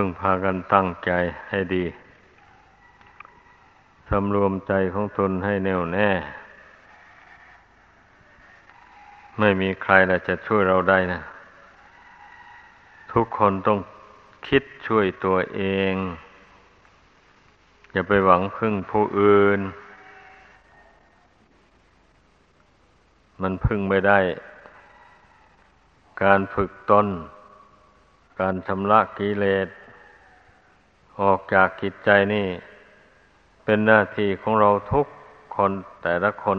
พึ่งพากันตั้งใจให้ดี สำรวมใจของตนให้แน่วแน่ ไม่มีใครละจะช่วยเราได้นะ ทุกคนต้องคิดช่วยตัวเอง อย่าไปหวังพึ่งผู้อื่น มันพึ่งไม่ได้ การฝึกตนการชำระกิเลส ออกจากกิจใจนี่ เป็นหน้าที่ของเราทุกคนแต่ละคน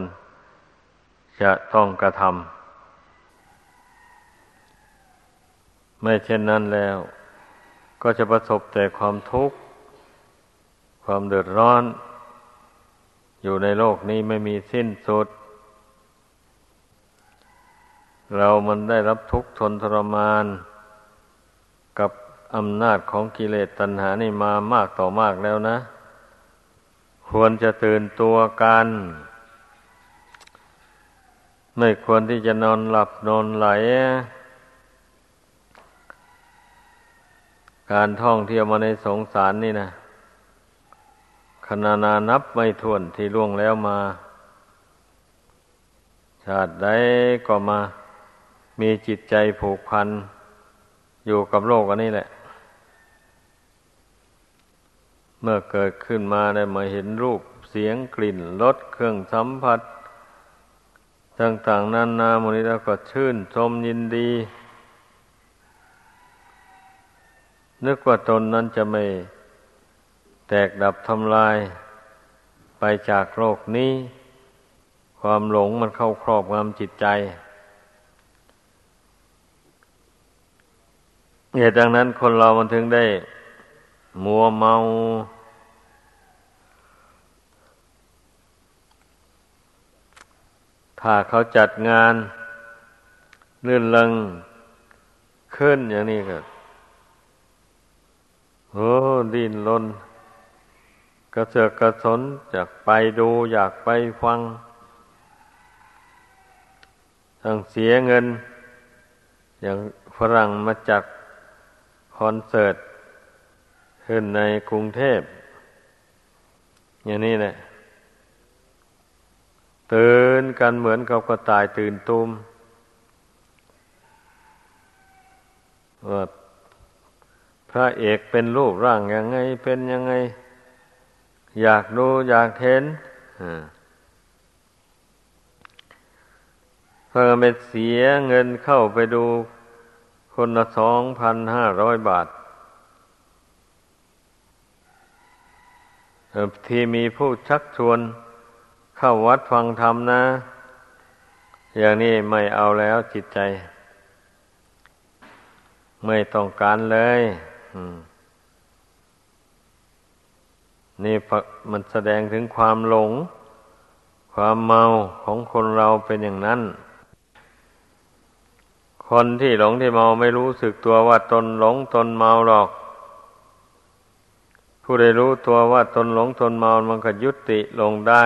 จะต้องกระทำไม่เช่นนั้นแล้ว ก็จะประสบแต่ความทุกข์ ความเดือดร้อน อยู่ในโลกนี้ไม่มีสิ้นสุด เรามันได้รับทุกข์ทนทรมาน กับ อำนาจของกิเลสตัณหานี่มามากต่อมากแล้วนะ ควรจะตื่นตัวกัน ไม่ควรที่จะนอนหลับนอนไหล การท่องเที่ยวมาในสงสารนี่นะขนานานับไม่ถ้วนที่ล่วงแล้วมา ชาติใดก็มา มีจิตใจผูกพันอยู่กับโลกอันนี้แหละ เมื่อเกิดขึ้นมาได้มาเห็นรูปเสียงกลิ่นรสเครื่องสัมผัส ต่างๆนานาโมนี้แล้วก็ชื่นชมยินดี นึกว่าตนนั้นจะไม่แตกดับทำลาย ไปจากโลกนี้ ความหลงมันเข้าครอบงำจิตใจ เหตุดังนั้นคนเรามันถึงได้ มัวเมา ถ้าเขาจัดงานเลื่อนลังขึ้นอย่างนี้ก็โอ้ดินลนกระเสือกกระสนอยากไปดูอยากไปฟังต้งเสียเงิน อย่างฝรั่งมาจากคอนเสิร์ต ขึ้นในกรุงเทพ อย่างนี้แหละตื่นกันเหมือนกับกระต่ายตื่นตุมว่าพระเอกเป็นรูปร่างยังไง เป็นยังไง อยากดูอยากเห็นเพื่อไปเสียเงินเข้าไปดูคนละสองพันห้าร้อยบาท ที่มีผู้ชักชวนเข้าวัดฟังธรรมนะ อย่างนี้ไม่เอาแล้วจิตใจ ไม่ต้องการเลยนี่มันแสดงถึงความหลง ความเมาของคนเราเป็นอย่างนั้น คนที่หลงที่เมาไม่รู้สึกตัวว่าตนหลงตนเมาหรอก ผู้ใดรู้ตัวว่าตนหลงตนเมามันก็ยุติลงได้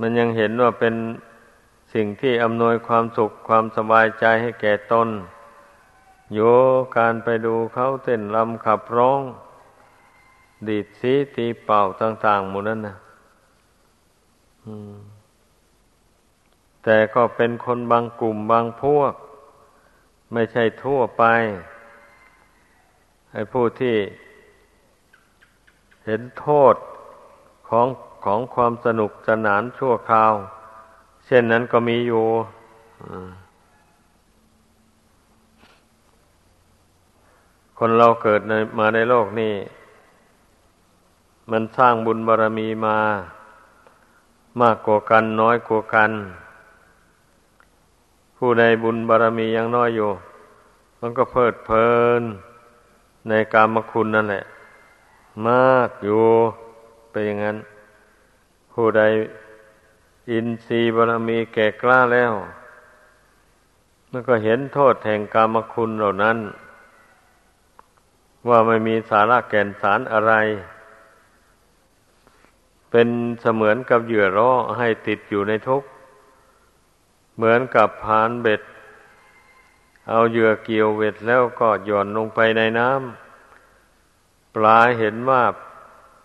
มันยังเห็นว่าเป็นสิ่งที่อำนวยความสุขความสบายใจให้แก่ตนโยการไปดูเขาเต้นลำขับร้อง ดีดสีตีเป่าต่างๆหมดนั้นนะแต่ก็เป็นคนบางกลุ่มบางพวก ไม่ใช่ทั่วไป ไอ้ผู้ที่เห็นโทษของของความสนุกสนานชั่วคราว เช่นนั้นก็มีอยู่คนเราเกิดในมาในโลกนี้ มันสร้างบุญบารรมีมา มากกว่ากันน้อยกว่ากัน ผู้ใดบุญบารรมียังน้อยอยู่ มันก็เพลิดเพลิน ในกามคุณนั่นแหละ มากอยู่เป็นอย่างนั้น ผู้ใดอินทรีย์บารมีแก่กล้าแล้วมันก็เห็นโทษแห่งกามคุณเหล่านั้น ว่าไม่มีสาระแก่นสารอะไร เป็นเสมือนกับเหยื่อร่อให้ติดอยู่ในทุกข์เหมือนกับพานเบ็ด เอาเหยื่อเกี่ยวเวทแล้วก็หย่อนลงไปในน้ำปลาเห็นว่า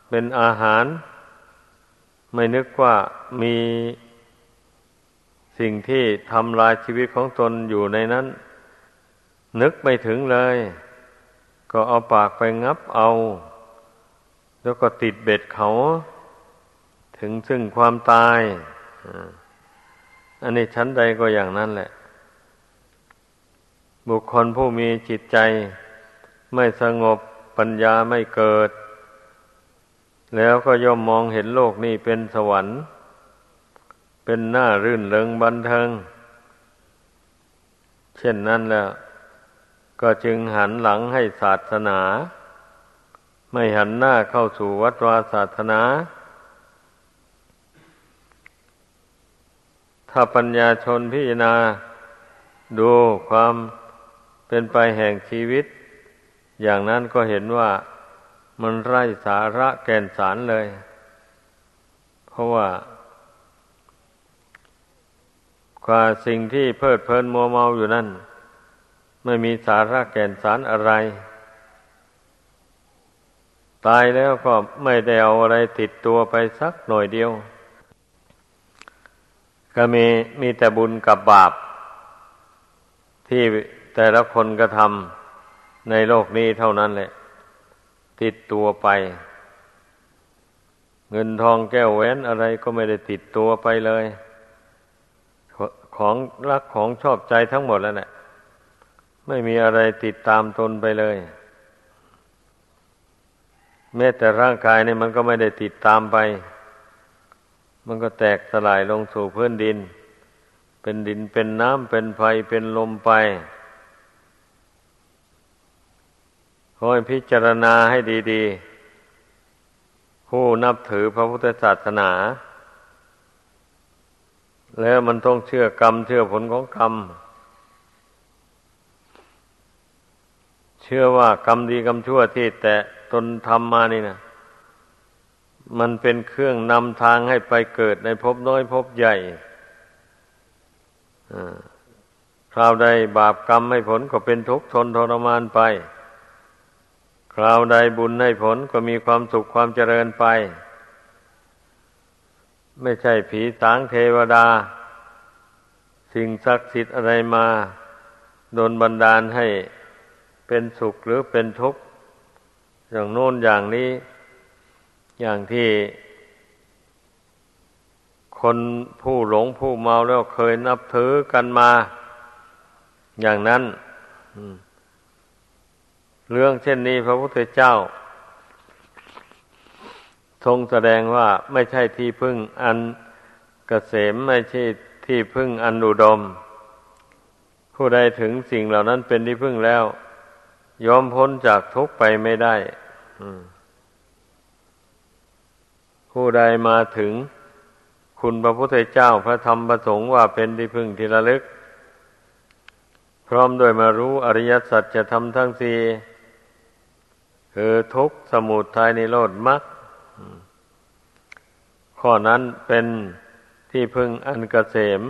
เป็นอาหาร ไม่นึกว่ามีสิ่งที่ทำลายชีวิตของตนอยู่ในนั้น นึกไม่ถึงเลย ก็เอาปากไปงับเอา แล้วก็ติดเบ็ดเขา ถึงซึ่งความตาย อันนี้ชั้นใดก็อย่างนั้นแหละ บุคคลผู้มีจิตใจ ไม่สงบปัญญาไม่เกิด แล้วก็ย่อมมองเห็นโลกนี้เป็นสวรรค์ เป็นหน้ารื่นเริงบันเทิง เช่นนั้นแล้ว ก็จึงหันหลังให้ศาสนา ไม่หันหน้าเข้าสู่วัดวาศาสนาถ้าปัญญาชนพิจารณา ดูความ เป็นไปแห่งชีวิต อย่างนั้นก็เห็นว่ามันไร้สาระแก่นสารเลย เพราะว่าว่าสิ่งที่เพลิดเพลินมัวเมาอยู่นั่น ไม่มีสาระแก่นสารอะไร ตายแล้วก็ไม่ได้เอาอะไรติดตัวไปสักหน่อยเดียว ก็มีมีแต่บุญกับบาป ที่ แต่ละคนกระทำในโลกนี้เท่านั้นแหละ ติดตัวไป เงินทองแก้วแหวนอะไรก็ไม่ได้ติดตัวไปเลย ของรักของชอบใจทั้งหมดแล้วแหละไม่มีอะไรติดตามตนไปเลย แม้แต่ร่างกายเนี่ยมันก็ไม่ได้ติดตามไป มันก็แตกสลายลงสู่พื้นดิน เป็นดินเป็นน้ำเป็นไฟเป็นลมไป คอยพิจารณาให้ดีๆ ผู้นับถือพระพุทธศาสนา แล้วมันต้องเชื่อกรรม เชื่อผลของกรรม เชื่อว่ากรรมดีกรรมชั่วที่แต่ตนทำมานี่นะมันเป็นเครื่องนำทางให้ไปเกิดในภพน้อยภพใหญ่คราวใดบาปกรรมให้ผลก็เป็นทุกข์ทนทรมานไป คราวใดบุญให้ผลก็มีความสุขความเจริญไป ไม่ใช่ผีสางเทวดา สิ่งศักดิ์สิทธิ์อะไรมา โดนบันดาลให้เป็นสุขหรือเป็นทุกข์ อย่างโน้นอย่างนี้ อย่างที่คนผู้หลงผู้เมาแล้วเคยนับถือกันมา อย่างนั้น เรื่องเช่นนี้พระพุทธเจ้า ทรงแสดงว่าไม่ใช่ที่พึ่งอันกเกษมไม่ใช่ที่พึ่งอันอุดม ผู้ใดถึงสิ่งเหล่านั้นเป็นที่พึ่งแล้ว ยอมพ้นจากทุกข์ไปไม่ได้ผู้ใดมาถึงคุณพระพุทธเจ้าพระธรรมประสงค์ว่าเป็นที่พึ่งที่ระลึก พร้อมโดยมารู้อริยสัจจะทำทั้งสี่ คือทุกสมุทัยในโลดมักข้อนั้นเป็นที่พึ่งอันกเกษม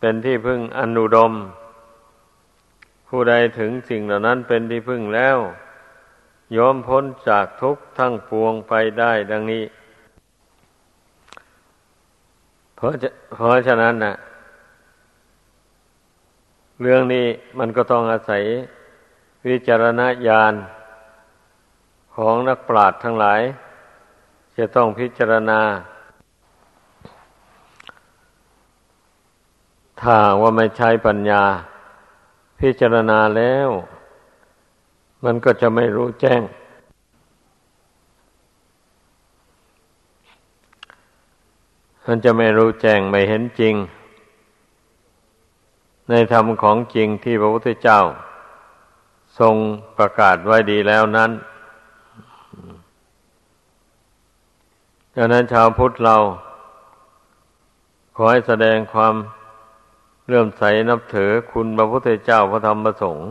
เป็นที่พึ่งอันุดม ผู้ใดถึงสิ่งเหล่านั้นเป็นที่พึ่งแล้วยอมพ้นจากทุกข์ทั้งปวงไปได้ดังนี้ เพราะเพราะฉะนั้นนะเรื่องนี้มันก็ต้องอาศัยวิจารณญาณ ของนักปราชญ์ทั้งหลาย จะต้องพิจารณา ถ้าว่าไม่ใช้ปัญญา พิจารณาแล้ว มันก็จะไม่รู้แจ้ง มันจะไม่รู้แจ้งไม่เห็นจริง ในธรรมของจริงที่พระพุทธเจ้า ทรงประกาศไว้ดีแล้วนั้น ดังนั้นชาวพุทธเรา ขอให้แสดงความเลื่อมใสนับถือคุณพระพุทธเจ้าพระธรรมพระสงฆ์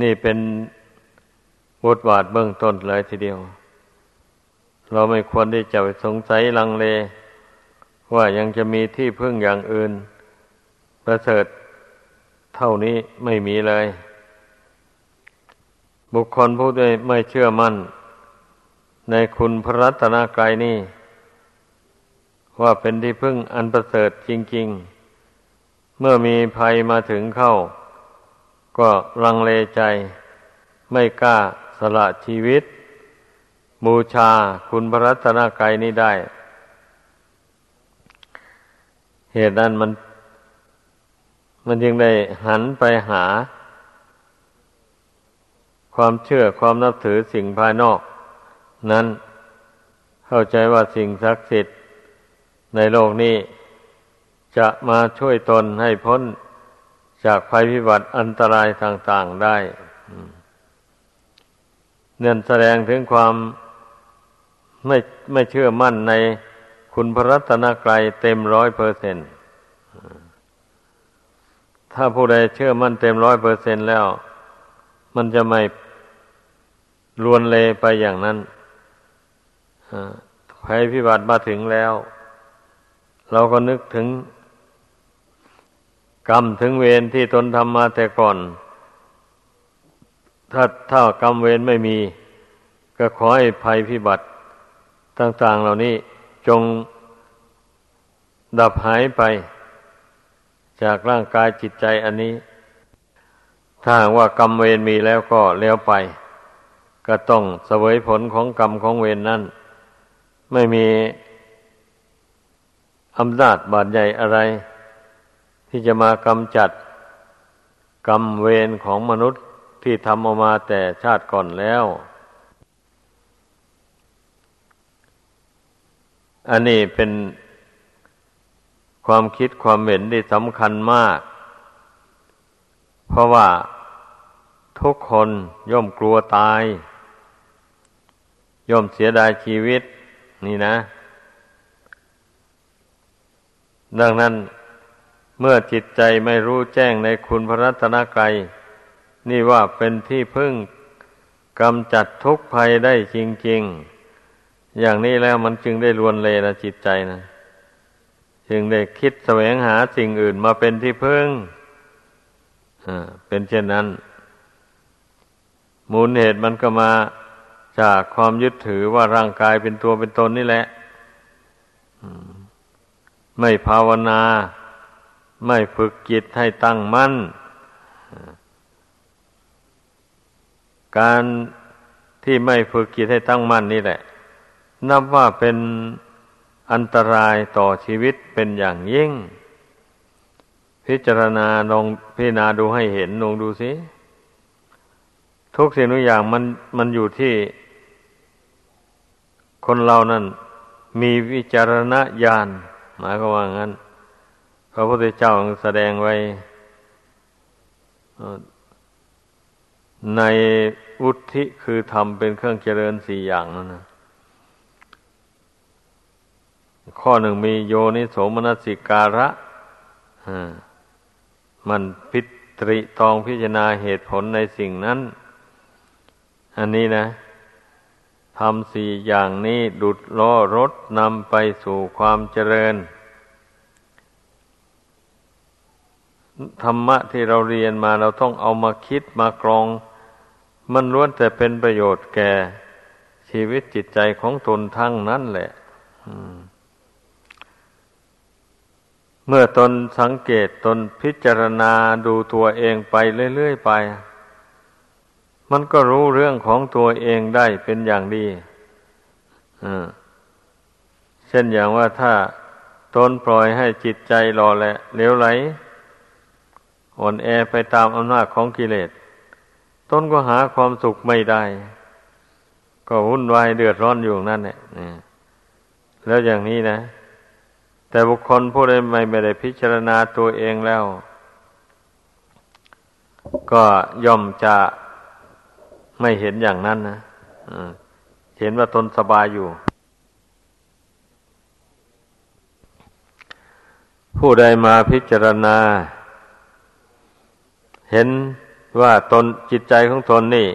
นี่เป็นบทบาทเบื้องต้นเลยทีเดียว เราไม่ควรที่จะไปสงสัยลังเล ว่ายังจะมีที่พึ่งอย่างอื่น ประเสริฐเท่านี้ไม่มีเลย บุคคลผู้ใดไม่เชื่อมั่น ในคุณพระรัตนกรายนี่ ว่าเป็นที่พึ่งอันประเสริฐจริง ๆ เมื่อมีภัยมาถึงเข้า ก็ลังเลใจ ไม่กล้าสละชีวิต บูชาคุณพระรัตนกรายนี้ได้ เหตุนั้นมัน มันจึงได้หันไปหา ความเชื่อความนับถือสิ่งภายนอก นั้นเข้าใจว่าสิ่งศักดิ์สิทธิ์ในโลกนี้ จะมาช่วยตนให้พ้นจากภัยพิบัติอันตรายต่างๆได้เนื่นแสดงถึงความไม่ไม่เชื่อมั่นในคุณพระรัตนกรัยเต็มร้อยเปอร์เซนถ้าผู้ใดเชื่อมั่นเต็มร้อยเปอร์เซนแล้ว มันจะไม่ลวนเลไปอย่างนั้น ภัยพิบัติมาถึงแล้ว เราก็นึกถึง กรรมถึงเวรที่ตนทำมาแต่ก่อน ถ้าถ้ากรรมเวรไม่มี ก็ขอให้ภัยพิบัติ ต่างๆเหล่านี้จงดับหายไป จากร่างกายจิตใจอันนี้ ถ้าว่ากรรมเวรมีแล้วก็แล้วไป ก็ต้องเสวยผลของกรรมของเวรนนั้น ไม่มีอำนาจบาดใหญ่อะไร ที่จะมากำจัดกรรมเวรของมนุษย์ที่ทำออกมาแต่ชาติก่อนแล้ว อันนี้เป็นความคิดความเห็นที่สำคัญมาก เพราะว่าทุกคนย่อมกลัวตาย ย่อมเสียดายชีวิต นี่นะ ดังนั้นเมื่อจิตใจไม่รู้แจ้งในคุณพระรัตนกรัยนี่ว่าเป็นที่พึ่งกำจัดทุกภัยได้จริง ๆ อย่างนี้แล้วมันจึงได้ลวนเลนะจิตใจนะจึงได้คิดแสวงหาสิ่งอื่นมาเป็นที่พึ่งอ่าเป็นเช่นนั้น มูลเหตุมันก็มา จากความยึดถือว่าร่างกายเป็นตัวเป็นตนนี่แหละไม่ภาวนา ไม่ฝึกจิตให้ตั้งมั่น การที่ไม่ฝึกจิตให้ตั้งมั่นนี่แหละ นับว่าเป็นอันตรายต่อชีวิตเป็นอย่างยิ่ง พิจารณาลองพิจารณาดูให้เห็นลองดูสิ ทุกสิ่งทุกอย่างมันมันอยู่ที่ คนเรานั้น มีวิจารณญาณหมายก็ว่างั้น พระพุทธเจ้าแสดงไว้ในอุทิคือทำเป็นเครื่องเจริญสี่อย่างนั่นนะข้อหนึ่งมีโยนิโสมนสิการะมันพิตริตองพิจารณาเหตุผลในสิ่งนั้น อันนี้นะ ทำสี่อย่างนี้ดุดล้อรถนำไปสู่ความเจริญ ธรรมะที่เราเรียนมาเราต้องเอามาคิดมากรอง มันล้วนแต่เป็นประโยชน์แก่ ชีวิตจิตใจของตนทั้งนั้นแหละเมื่อตนสังเกตตนพิจารณาดูตัวเองไปเรื่อยๆไป มันก็รู้เรื่องของตัวเองได้เป็นอย่างดีเช่นอย่างว่าถ้าตนปล่อยให้จิตใจรอแหละเลี้ยวไหล อ่อนแอไปตามอำนาจของกิเลสตนก็หาความสุขไม่ได้ ก็วุ่นวายเดือดร้อนอยู่นั่นแหละแล้วอย่างนี้นะ แต่บุคคลผู้ใดไม่ไม่ได้พิจารณาตัวเองแล้ว ก็ย่อมจะ ไม่เห็นอย่างนั้นนะเห็นว่าตนสบายอยู่ ผู้ใดมาพิจารณา เห็นว่าตนจิตใจของตนนี่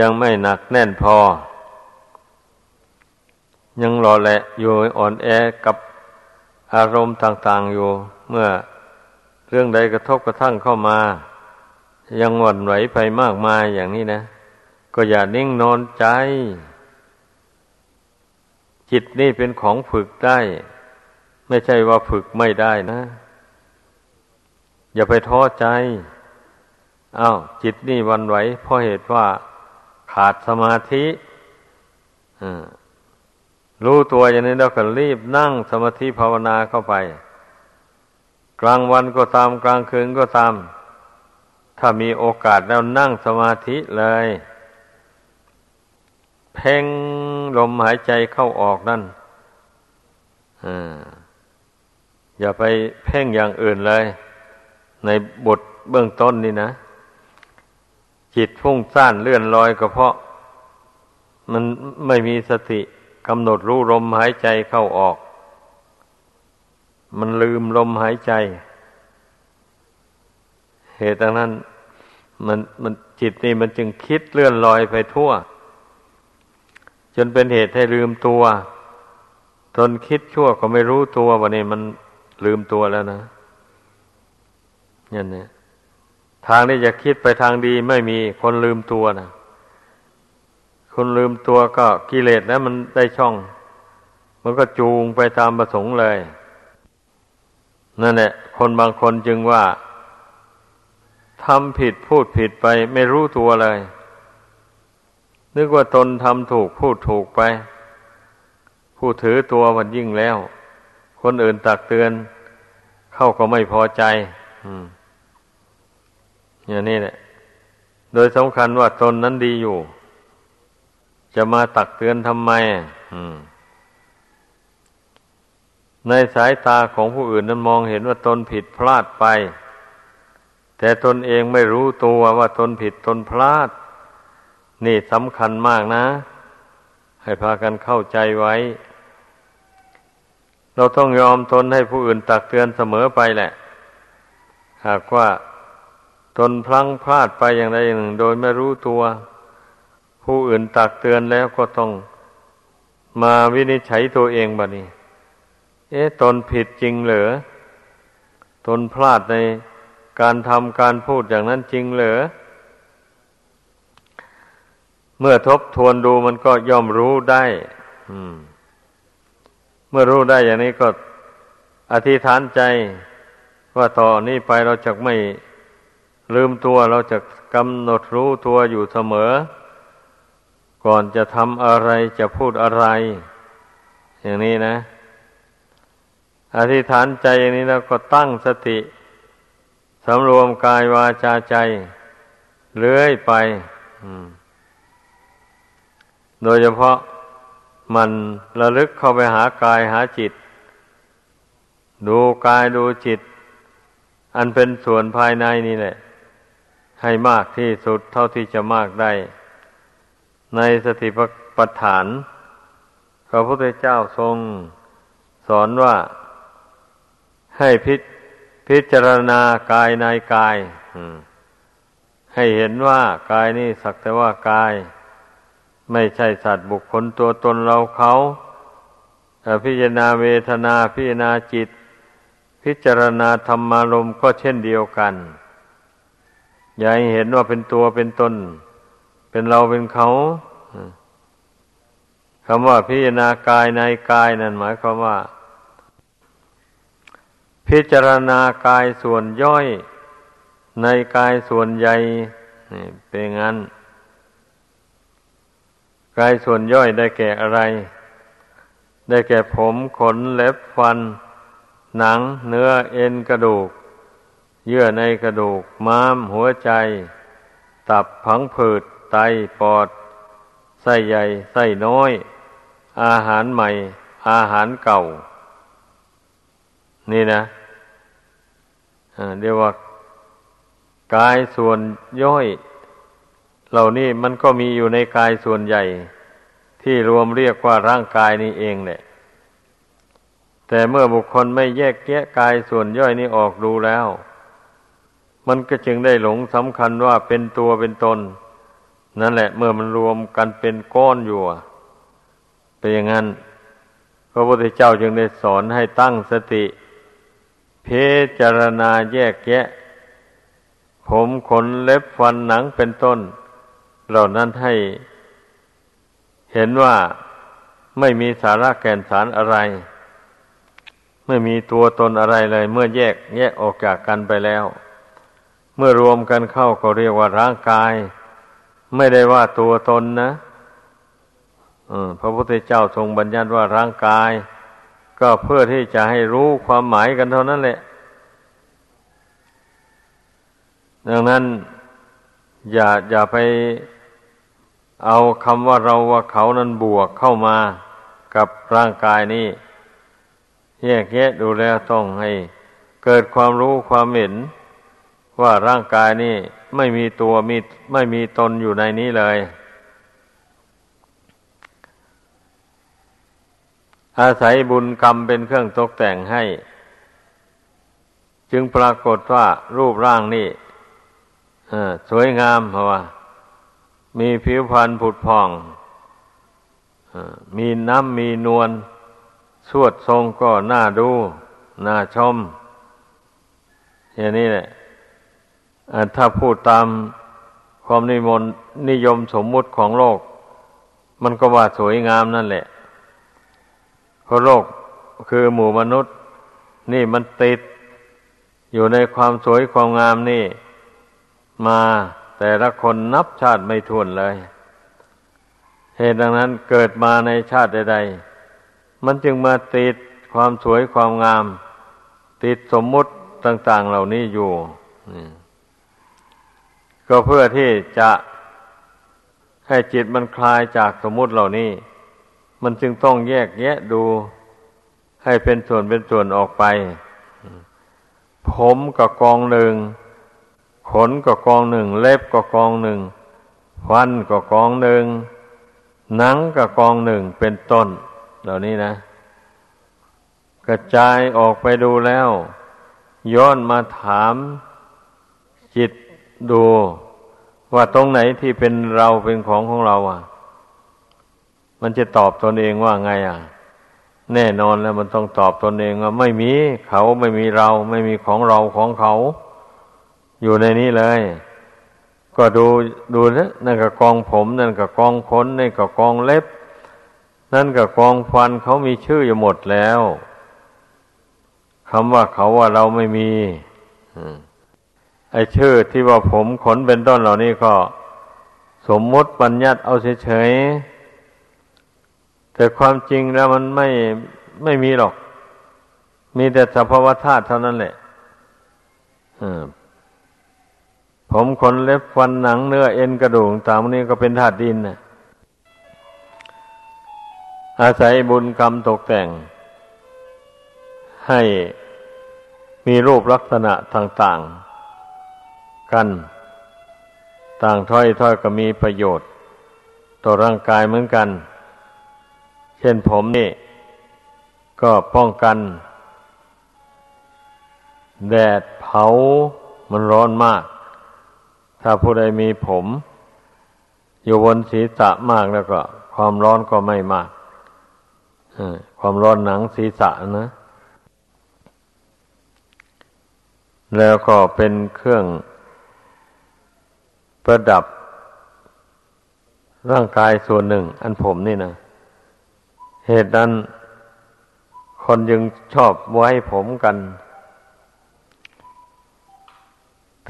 ยังไม่หนักแน่นพอ ยังรอแหละอยู่อ่อนแอกับอารมณ์ต่าง ๆอยู่ เมื่อเรื่องใดกระทบกระทั่งเข้ามา ยังหวั่นไหวไปมากมายอย่างนี้นะ ก็อย่านิ่งนอนใจ จิตนี่เป็นของฝึกได้ ไม่ใช่ว่าฝึกไม่ได้นะ อย่าไปท้อใจอา้าวจิตนี่วันไหวเพราะเหตุว่าขาดสมาธิรู้ตัวอย่างนี้เราก็รีบนั่งสมาธิภาวนาเข้าไป กลางวันก็ตามกลางคืนก็ตาม ถ้ามีโอกาสแล้วนั่งสมาธิเลย เพ่งลมหายใจเข้าออกนั่นอย่าไปเพ่งอย่างอื่นเลย ในบทเบื้องต้นนี่นะ จิตฟุ้งซ่านเลื่อนลอยก็เพราะ มันไม่มีสติกำหนดรู้ลมหายใจเข้าออก มันลืมลมหายใจ เหตุดังนั้น มันมันจิตนี่มันจึงคิดเลื่อนลอยไปทั่ว จนเป็นเหตุให้ลืมตัว ตนคิดชั่วก็ไม่รู้ตัววันนี้มันลืมตัวแล้วนะอย่างนี้ทางนี้จะคิดไปทางดีไม่มีคนลืมตัวนะคนลืมตัวก็กิเลสแล้วมันได้ช่อง มันก็จูงไปตามประสงค์เลย นั่นแหละคนบางคนจึงว่า ทำผิดพูดผิดไปไม่รู้ตัวเลย นึกว่าตนทำถูกพูดถูกไป ผู้ถือตัวมันยิ่งแล้ว คนอื่นตักเตือน เข้าก็ไม่พอใจอืมอย่างนี้แหละ โดยสำคัญว่าตนนั้นดีอยู่ จะมาตักเตือนทำไมในสายตาของผู้อื่นนั้นมองเห็นว่าตนผิดพลาดไป แต่ตนเองไม่รู้ตัวว่าตนผิดตนพลาด นี่สำคัญมากนะ ให้พากันเข้าใจไว้ เราต้องยอมทนให้ผู้อื่นตักเตือนเสมอไปแหละ หากว่าตนพลั้งพลาดไปอย่างใดอย่างหนึ่ง โดยไม่รู้ตัว ผู้อื่นตักเตือนแล้วก็ต้องมาวินิจฉัยตัวเองบัดนี้ เอ๊ะ ตนผิดจริงเหรอ ตนพลาดใน การทำการพูดอย่างนั้นจริงเหรอเมื่อทบทวนดูมันก็ย่อมรู้ได้เมื่อรู้ได้อย่างนี้ก็อธิษฐานใจ ว่าต่อนนี้ไปเราจะไม่ลืมตัว เราจะกำหนดรู้ตัวอยู่เสมอ ก่อนจะทำอะไรจะพูดอะไร อย่างนี้นะ อธิษฐานใจอย่างนี้แล้วก็ตั้งสติ สำรวมกายวาจาใจ เลื่อยไป โดยเฉพาะมันระลึกเข้าไปหากายหาจิต ดูกายดูจิต อันเป็นส่วนภายในนี่แหละ ให้มากที่สุดเท่าที่จะมากได้ ในสติปัฏฐาน พระพุทธเจ้าทรงสอนว่าให้พิจ พิจารณากายในกายให้เห็นว่ากายนี่สักแต่ว่ากาย ไม่ใช่สัตว์บุคคลตัวตนเราเขาแต่พิจารณาเวทนาพิจารณาจิต พิจารณาธรรมารมก็เช่นเดียวกัน อย่าให้เห็นว่าเป็นตัวเป็นตน เป็นเราเป็นเขาคำว่าพิจารณากายในกายนั่นหมายความว่า พิจารณากายส่วนย่อย ในกายส่วนใหญ่เป็นงั้น กายส่วนย่อยได้แก่อะไร ได้แก่ผมขนเล็บฟัน หนังเนื้อเอ็นกระดูก เยื่อในกระดูก ม้าม หัวใจ ตับผังผืด ไตปอด ไส้ใหญ่ ไส้น้อย อาหารใหม่ อาหารเก่า นี่นะ เรียกว่ากายส่วนย่อย เหล่านี้มันก็มีอยู่ในกายส่วนใหญ่ ที่รวมเรียกว่าร่างกายนี้เองแหละแต่เมื่อบุคคลไม่แยกแยะกายส่วนย่อยนี้ออกดูแล้ว มันก็จึงได้หลงสำคัญว่าเป็นตัวเป็นตน นั่นแหละ เมื่อมันรวมกันเป็นก้อนอยู่เป็นอย่างนั้น พระพุทธเจ้าจึงได้สอนให้ตั้งสติ พเพจารณาแยกแยะ ผมขนเล็บฟันหนังเป็นต้น เหล่านั้นให้ เห็นว่าไม่มีสาระแก่นสารอะไร ไม่มีตัวตนอะไรเลย เมื่อแยกแยกออกจากกันไปแล้ว เมื่อรวมกันเข้าก็เรียกว่าร่างกาย ไม่ได้ว่าตัวตนนะพระพุทธเจ้าทรงบัญญัติว่าร่างกาย ก็เพื่อที่จะให้รู้ความหมายกันเท่านั้นแหละ ดังนั้น อย่าอย่าไปเอาคำว่าเราว่าเขานั้นบวกเข้ามากับร่างกายนี้แยกแยะดูแล้วต้องให้เกิดความรู้ความเห็น ว่าร่างกายนี้ไม่มีตัวมีไม่มีตนอยู่ในนี้เลย อาศัยบุญกรรมเป็นเครื่องตกแต่งให้ จึงปรากฏว่ารูปร่างนี่สวยงามเพราะว่า มีผิวพรรณผุดผ่องมีน้ำมีนวลสวดทรงก็น่าดูน่าชม อย่างนี้แหละถ้าพูดตามความนิมนต์นิยมสมมุติของโลก มันก็ว่าสวยงามนั่นแหละ เพราะโลกคือหมู่มนุษย์ นี่มันติด อยู่ในความสวยความงามนี่ มาแต่ละคนนับชาติไม่ทวนเลย เหตุดังนั้นเกิดมาในชาติใดๆ มันจึงมาติดความสวยความงาม ติดสมมุติต่าง ๆเหล่านี้อยู่ก็เพื่อที่จะให้จิตมันคลายจากสมมุติเหล่านี้ มันจึงต้องแยกแยะดูให้เป็นส่วนเป็นส่วนออกไป ผมก็กองหนึ่ง ขนก็กองหนึ่ง เล็บก็กองหนึ่ง ฟันก็กองหนึ่ง หนังก็กองหนึ่งเป็นต้น เหล่านี้นะ กระจายออกไปดูแล้ว ย้อนมาถามจิตดู ว่าตรงไหนที่เป็นเราเป็นของของเราอะ มันจะตอบตนเองว่าไงอะ แน่นอนแล้วมันต้องตอบตนเองว่าไม่มีเขาไม่มีเรา ไม่มีของเราของเขา อยู่ในนี้เลย ก็ดูดูนะนั่นก็กองผม นั่นก็กองขนนั่นก็กองเล็บ นั่นก็กองฟันเขามีชื่ออยู่หมดแล้วคำว่าเขาว่าเราไม่มีไอ้ชื่อที่ว่าผมขนเป็นต้นเหล่านี้ก็ สมมติบัญญัติเอาเฉยๆ แต่ความจริงแล้วมันไม่ไม่มีหรอก มีแต่สภาวธาตุเท่านั้นแหละผมขนเล็บฟันหนังเนื้อเอ็นกระดูกตางนี้ก็เป็นธาตุดินนะอาศัยบุญกรรมตกแต่ง ให้มีรูปลักษณะต่างๆ กัน ต่างถ้อยถ้อยก็มีประโยชน์ ต่อร่างกายเหมือนกัน เช่นผมนี่ ก็ป้องกัน แดดเผามันร้อนมาก ถ้าผู้ใดมีผม อยู่บนศีรษะมากแล้วก็ ความร้อนก็ไม่มากความร้อนหนังศีรษะนะ แล้วก็เป็นเครื่องประดับร่างกายส่วนหนึ่ง อันผมนี่นะ เหตุนั้น คนยังชอบไว้ผมกัน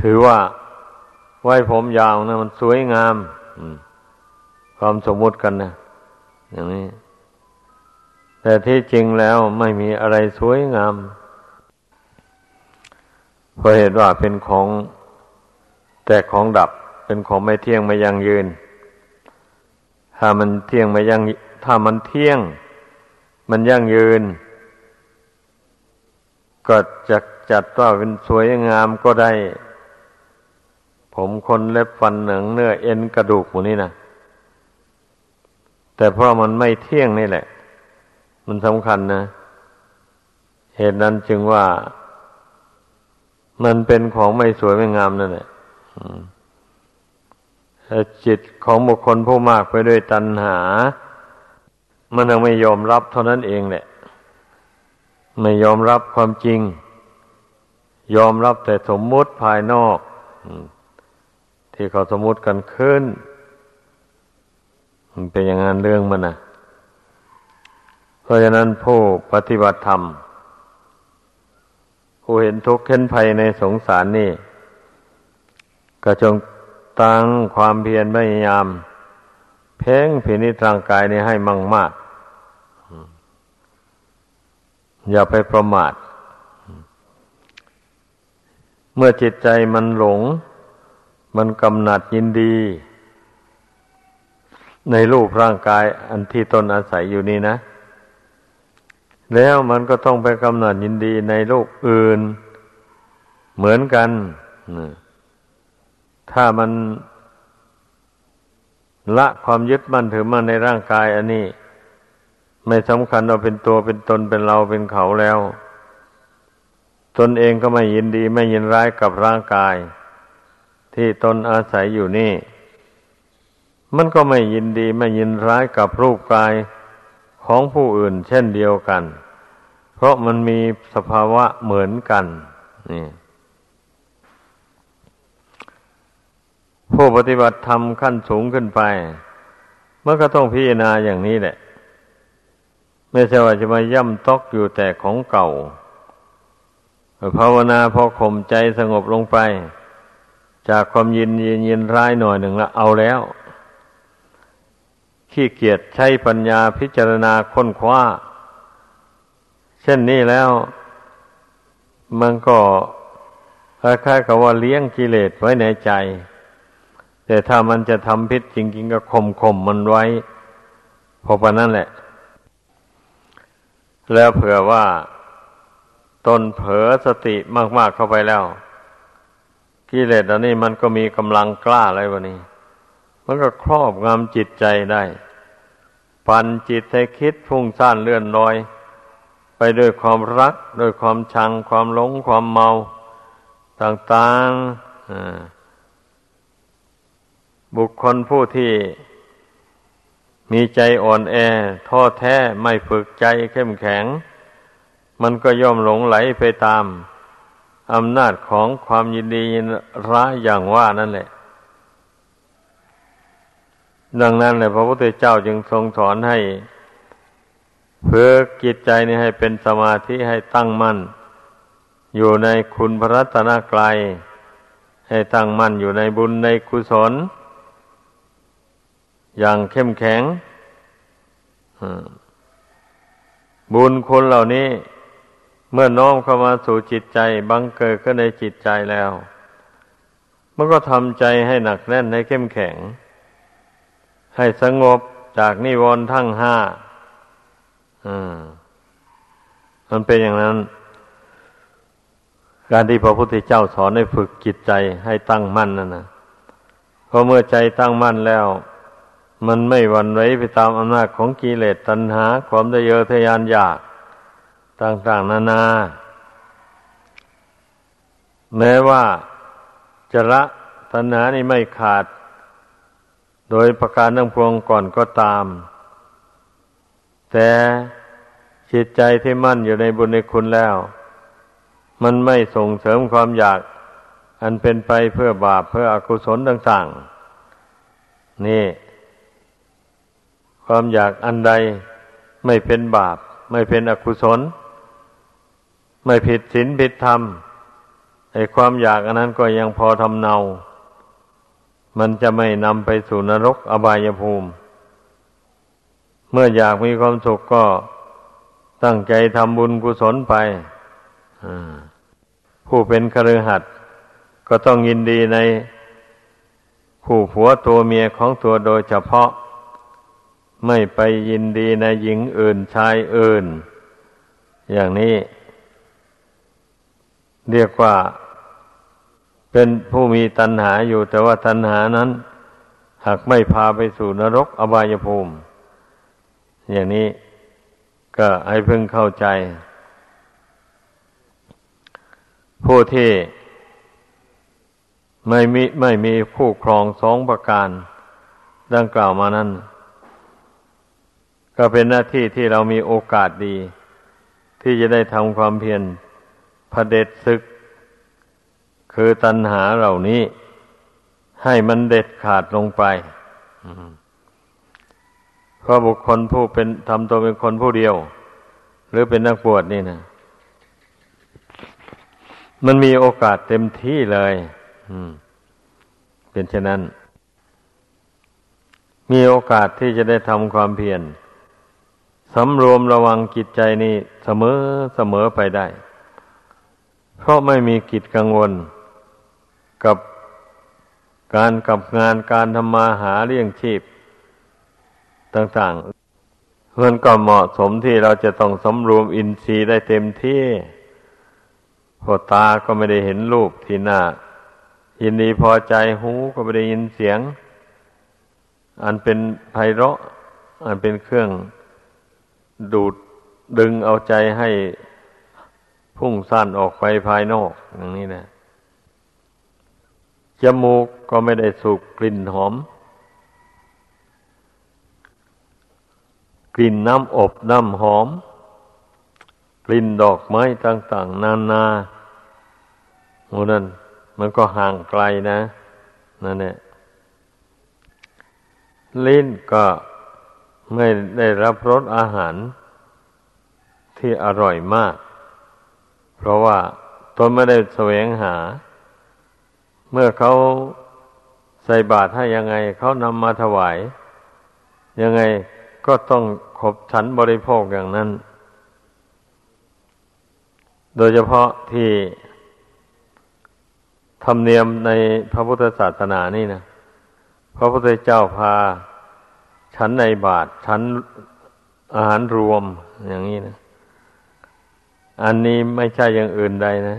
ถือว่าไว้ผมยาวนะมันสวยงามความสมมุติกันนะอย่างนี้ แต่ที่จริงแล้วไม่มีอะไรสวยงามเพราะเหตุว่าเป็นของแต่ของดับเป็นของไม่เที่ยงไม่ยั่งยืน ถ้ามันเที่ยงไม่ยั่งถ้ามันเที่ยง มันยั่งยืน ก็จะจัดว่าเป็นสวยงามก็ได้ ผมคนเล็บฟันหนังเนื้อเอ็นกระดูกหมูนี่นะแต่เพราะมันไม่เที่ยงนี่แหละ มันสำคัญนะ เหตุนั้นจึงว่า มันเป็นของไม่สวยไม่งามนั่นแหละจิตของบุคคลผู้มากไปด้วยตัณหา มันยังไม่ยอมรับเท่านั้นเองแหละ ไม่ยอมรับความจริง ยอมรับแต่สมมุติภายนอกที่เขาสมมุติกันขึ้นมันเป็นอย่างนั้นเรื่องมันนะเพราะฉะนั้นผู้ปฏิบัติธรรม ผู้เห็นทุกข์เห็นภัยในสงสารนี่ ก็จงตั้งความเพียรพยายาม พ่งพินิจร่างกายนี้ให้มั่งมาก อย่าไปประมาท เมื่อจิตใจมันหลง มันกำหนัดยินดี ในรูปร่างกายอันที่ตนอาศัยอยู่นี่นะ แล้วมันก็ต้องไปกำหนัดยินดีในรูปอื่น เหมือนกัน ถ้ามัน ละความยึดมั่นถือมั่นในร่างกายอันนี้ ไม่สำคัญว่าเป็นตัวเป็นตนเป็นเราเป็นเขาแล้ว ตนเองก็ไม่ยินดีไม่ยินร้ายกับร่างกาย ที่ตนอาศัยอยู่นี่ มันก็ไม่ยินดีไม่ยินร้ายกับรูปกายของผู้อื่นเช่นเดียวกัน เพราะมันมีสภาวะเหมือนกันนี่ ผู้ปฏิบัติธรรมขั้นสูงขึ้นไปมันก็ต้องพิจารณาอย่างนี้แหละ ไม่ใช่ว่าจะมาย่ำตอกอยู่แต่ของเก่าภาวนาพอข่มใจสงบลงไป จากความยินยินยินร้ายหน่อยหนึ่งละเอาแล้ว ขี้เกียจใช้ปัญญาพิจารณาค้นคว้า เช่นนี้แล้ว มันก็คล้ายๆกับว่าเลี้ยงกิเลสไว้ในใจ แต่ถ้ามันจะทำพิษจริง ๆ ก็ข่มข่มมันไว้ พอปะนั่นแหละ แล้วเผื่อว่าตนเผลอสติมากๆเข้าไปแล้วกิเลสอันนี้มันก็มีกำลังกล้าอะไรวะนี่มันก็ครอบงำจิตใจได้ ปันจิตให้คิดพุ่งซ่านเลื่อนลอย ไปด้วยความรัก ด้วยความชัง ความหลง ความเมา ต่างๆอ่า บุคคลผู้ที่มีใจอ่อนแอ ท้อแท้ไม่ฝึกใจเข้มแข็ง มันก็ย่อมหลงไหลไปตามอำนาจของความยินดียินร้ายอย่างว่านั่นแหละ ดังนั้นแหละพระพุทธเจ้าจึงทรงสอนให้ฝึกจิตใจนี้ให้เป็นสมาธิให้ตั้งมั่น อยู่ในคุณพระรัตนกรัยให้ตั้งมั่นอยู่ในบุญในกุศล อย่างเข้มแข็งบุญคุณเหล่านี้ เมื่อน้อมเข้ามาสู่จิตใจ บังเกิดขึ้นในจิตใจแล้ว มันก็ทำใจให้หนักแน่นให้เข้มแข็ง ให้สงบจากนิวรณ์ทั้งห้ามันเป็นอย่างนั้น การที่พระพุทธเจ้าสอนให้ฝึกจิตใจให้ตั้งมั่นนั่นนะพอเมื่อใจตั้งมั่นแล้ว มันไม่หวั่นไหวไปตามอำนาจของกิเลสตัณหา ความทะเยอทะยานอยาก ต่างๆ นานา แม้ว่าจะละตัณหานี่ไม่ขาด โดยประการทั้งพวงก่อนก็ตาม แต่จิตใจที่มั่นอยู่ในบุญในคุณแล้ว มันไม่ส่งเสริมความอยาก อันเป็นไปเพื่อบาปเพื่ออกุศลต่าง ๆ นี่ ความอยากอันใดไม่เป็นบาป ไม่เป็นอกุศล ไม่ผิดศีลผิดธรรมไอ้ความอยากอันนั้นก็ยังพอทำเนา มันจะไม่นำไปสู่นรกอบายภูมิ เมื่ออยากมีความสุขก็ตั้งใจทำบุญกุศลไปผู้เป็นคฤหัสถ์ก็ต้องยินดีในผู้ผัวตัวเมียของตัวโดยเฉพาะ ไม่ไปยินดีในหญิงอื่นชายอื่น อย่างนี้ เรียกว่า เป็นผู้มีตัณหาอยู่ แต่ว่าตัณหานั้น หากไม่พาไปสู่นรกอบายภูมิ อย่างนี้ก็ให้พึงเข้าใจ ผู้ที่ไม่มีไม่มีผู้ครองสองประการ ดังกล่าวมานั้น ก็เป็นหน้าที่ที่เรามีโอกาสดี ที่จะได้ทำความเพียรพระเด็จศึก คือตัณหาเหล่านี้ ให้มันเด็ดขาดลงไปเพราะบุคคลผู้เป็นทำตัวเป็นคนผู้เดียว หรือเป็นนักบวชนี่นะมันมีโอกาสเต็มที่เลยเป็นเช่นนั้น มีโอกาสที่จะได้ทำความเพียร สำรวมระวังจิตใจนี่เสมอเสมอไปได้ เพราะไม่มีกิจกังวล กับการกับงานการทำมาหาเลี้ยงชีพ ต่างๆมันก็เหมาะสมที่เราจะต้องสำรวมอินทรีย์ได้เต็มที่พอตาก็ไม่ได้เห็นรูปที่หน้ายินดีพอใจหูก็ไม่ได้ยินเสียง อันเป็นไพเราะ อันเป็นเครื่อง ดูดดึงเอาใจให้พุ่งสั้นออกไปภายนอก อย่างนี้นะจมูกก็ไม่ได้สูบกลิ่นหอม กลิ่นน้ำอบน้ำหอม กลิ่นดอกไม้ต่าง ๆ นานาโอ้นั่น มันก็ห่างไกลนะนั่นแหละลิ้นก็ ไม่ได้รับรสอาหารที่อร่อยมาก เพราะว่าตนไม่ได้แสวงหา เมื่อเขาใส่บาตรให้ยังไง เขานำมาถวาย ยังไงก็ต้องขบฉันบริโภคอย่างนั้น โดยเฉพาะที่ธรรมเนียมในพระพุทธศาสนานี่นะพระพุทธเจ้าพา ฉันในบาทฉันอาหารรวมอย่างนี้นะ อันนี้ไม่ใช่อย่างอื่นใดนะ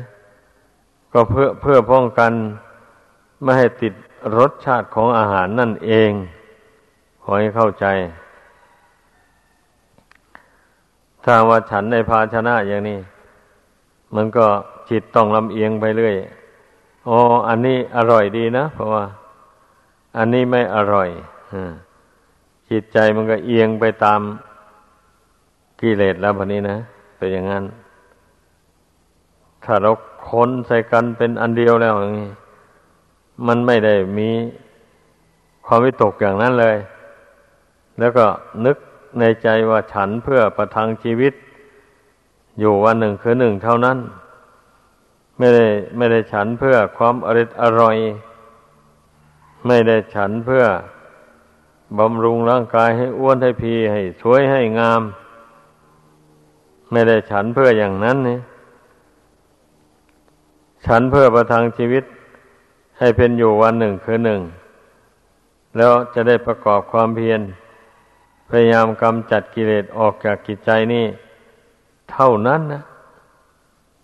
ก็เพื่อเพื่อป้องกันไม่ให้ติดรสชาติของอาหารนั่นเอง ขอให้เข้าใจ ถ้าว่าฉันในภาชนะอย่างนี้ มันก็จิตต้องลำเอียงไปเรื่อยอ๋ออันนี้อร่อยดีนะ เพราะว่า อันนี้ไม่อร่อย จิตใจมันก็เอียงไปตามกิเลสแล้วพอนี้นะเป็นอย่างนั้น ถ้าเราค้นใส่กันเป็นอันเดียวแล้วอย่างนี้มันไม่ได้มีความวิตกอย่างนั้นเลย แล้วก็นึกในใจว่าฉันเพื่อประทังชีวิต อยู่วันหนึ่งคือหนึ่งเท่านั้น ไม่ได้ไม่ได้ฉันเพื่อความอริดอร่อย ไม่ได้ฉันเพื่อ บำรุงร่างกายให้อ้วนให้พีให้สวยให้งาม ไม่ได้ฉันเพื่ออย่างนั้นนี่ฉันเพื่อประทังชีวิตให้เป็นอยู่วันหนึ่งคือหนึ่ง แล้วจะได้ประกอบความเพียร พยายามกำจัดกิเลสออกจากกิจใจนี่เท่านั้นนะ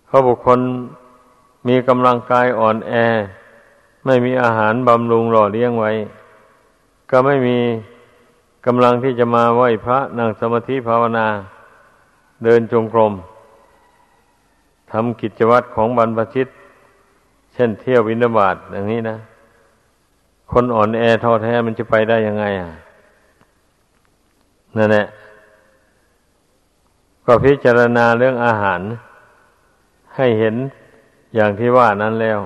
เพราะบุคคลมีกำลังกายอ่อนแอ ไม่มีอาหารบำรุงหล่อเลี้ยงไว้ ก็ไม่มีกำลังที่จะมาไหว้พระนั่งสมาธิภาวนา เดินจงกรมทำกิจวัตรของบรรพชิต เช่นเที่ยววินาบาตอย่างนี้นะ คนอ่อนแอท้อแท้มันจะไปได้ยังไงอะนั่นแหละก็พิจารณาเรื่องอาหาร ให้เห็นอย่างที่ว่านั้นแล้ว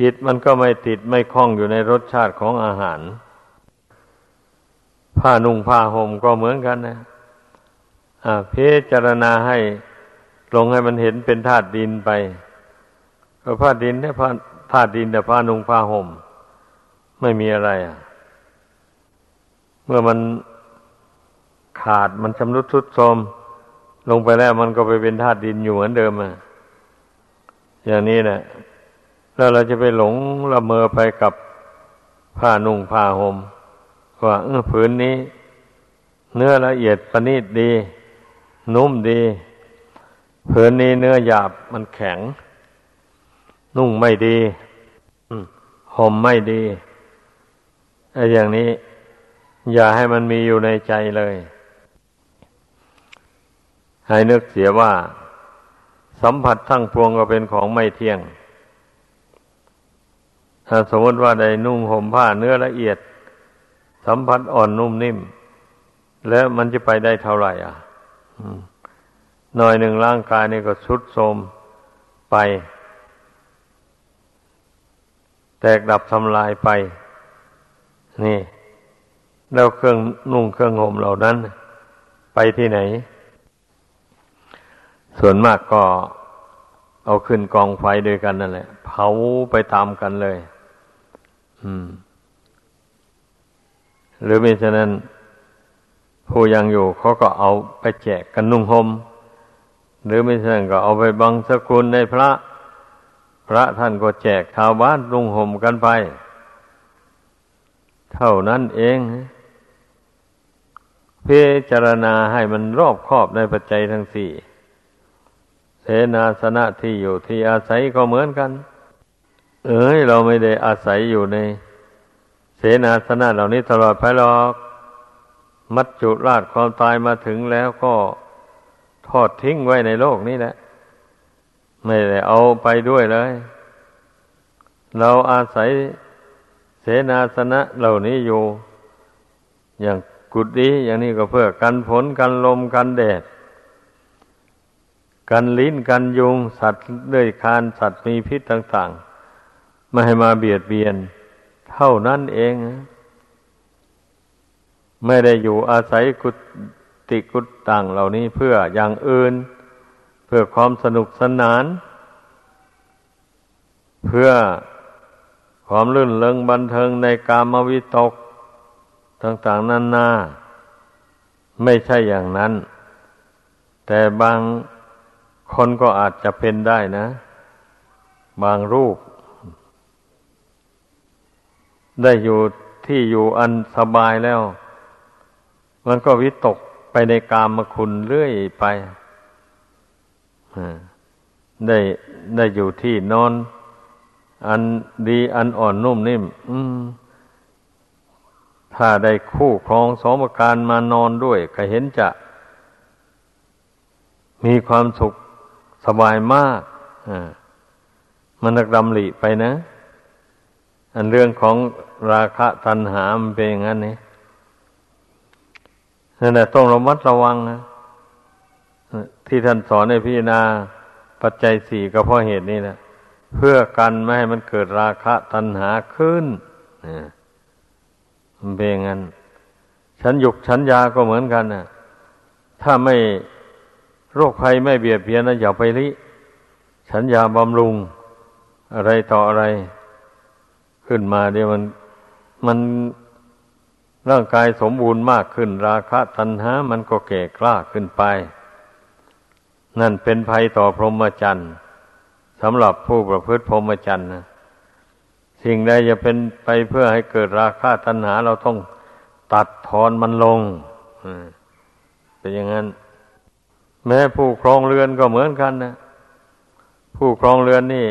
จิตมันก็ไม่ติดไม่คล้องอยู่ในรสชาติของอาหาร ผ้านุ่งผ้าห่มก็เหมือนกันนะพิจารณาให้ลงให้มันเห็นเป็นธาตุดินไปก็ผ้าดินเนี่ผ้าธาตุดินแต่ผ้านุ่งผ้าห่ม ไม่มีอะไรอะ เมื่อมันขาดมันชำรุดทรุดโทรมลงไปแล้วมันก็ไปเป็นธาตุดินอยู่เหมือนเดิมอะอย่างนี้แหละ แล้วเราจะไปหลงละเมอไปกับผ้านุ่งผ้าหม่มว่าเออผืนนี้ เนื้อละเอียดประณีตดี นุ่มดีผืนนี้เนื้อหยาบมันแข็ง นุ่งไม่ดีห่มไม่ดีไอ้อย่างนี้ อย่าให้มันมีอยู่ในใจเลย ให้นึกเสียว่า สัมผัสทั้งพวงก็เป็นของไม่เที่ยง ถ้าสมมติว่าได้นุ่งห่มผ้าเนื้อละเอียด สัมผัสอ่อนนุ่มนิ่ม แล้วมันจะไปได้เท่าไหร่ อะหน่อยหนึ่งร่างกายนี่ก็ชุดโทมไป แตกดับทำลายไป นี่ แล้วเครื่องนุ่งเครื่องห่มเหล่านั้น ไปที่ไหน ส่วนมากก็เอาขึ้นกองไฟด้วยกันนั่นแหละ เผาไปตามกันเลย หรือไม่ฉะนั้น ผู้ยังอยู่เขาก็เอาไปแจกกันนุ่งหม่มหรือไม่ฉะนั้นก็เอาไปบังสกุลในพระ พระท่านก็แจกชาวบ้านนุ่งห่มกันไป เท่านั้นเองพิจารณาให้มันรอบครอบในปัจจัยทั้งสี่เสนาสนะที่อยู่ที่อาศัยก็เหมือนกัน เอ้ยเราไม่ได้อาศัยอยู่ในเสนาสนะเหล่านี้ตลอดไปหรอก มัจจุราชความตายมาถึงแล้วก็ทอดทิ้งไว้ในโลกนี้แหละ ไม่ได้เอาไปด้วยเลย เราอาศัยเสนาสนะเหล่านี้อยู่ อย่างกุฏิอย่างนี้ก็เพื่อกันฝนกันลมกันแดด กันลิ้นกันยุง สัตว์เลื้อยคานสัตว์มีพิษต่าง ๆ ไม่ให้มาเบียดเบียน เท่านั้นเอง ไม่ได้อยู่อาศัยกุฏิกุฏต่างเหล่านี้เพื่ออย่างอื่น เพื่อความสนุกสนาน เพื่อความลื่นเริงบันเทิงในกามวิตก ต่างๆนานา ไม่ใช่อย่างนั้น แต่บางคนก็อาจจะเป็นได้นะ บางรูป ได้อยู่ที่อยู่อันสบายแล้ว มันก็วิตกไปในกามคุณเรื่อยไปได้ได้อยู่ที่นอน อันดีอันอ่อนนุ่มนิ่มมถ้าได้คู่ครองสมการมานอนด้วย ก็เห็นจะ มีความสุขสบายมากมันนักดำริไปนะ อันเรื่องของ ราคะตัณหามันเป็นอย่างนั้นนี่นั่นแหละต้องระมัดระวังนะที่ท่านสอนในพิจารณาปัจจัยสี่ก็เพราะเหตุนี้นะเพื่อกันไม่ให้มันเกิดราคะตัณหาขึ้นมันเป็นงั้นฉันหยุกฉันยาก็เหมือนกันนะถ้าไม่โรคภัยไม่เบียดเบียนนะอย่าไปริฉันยาบำรุง อะไรต่ออะไร ขึ้นมาเดี๋ยวมัน มันร่างกายสมบูรณ์มากขึ้น ราคะตัณหา มันก็แก่กล้าขึ้นไป นั่นเป็นภัยต่อพรหมจรรย์สำหรับผู้ประพฤติพรหมจรรย์นะสิ่งใดจะเป็นไปเพื่อให้เกิดราคะตัณหาเราต้องตัดทอนมันลงเป็นอย่างนั้น แม้ผู้ครองเรือนก็เหมือนกันนะผู้ครองเรือนนี่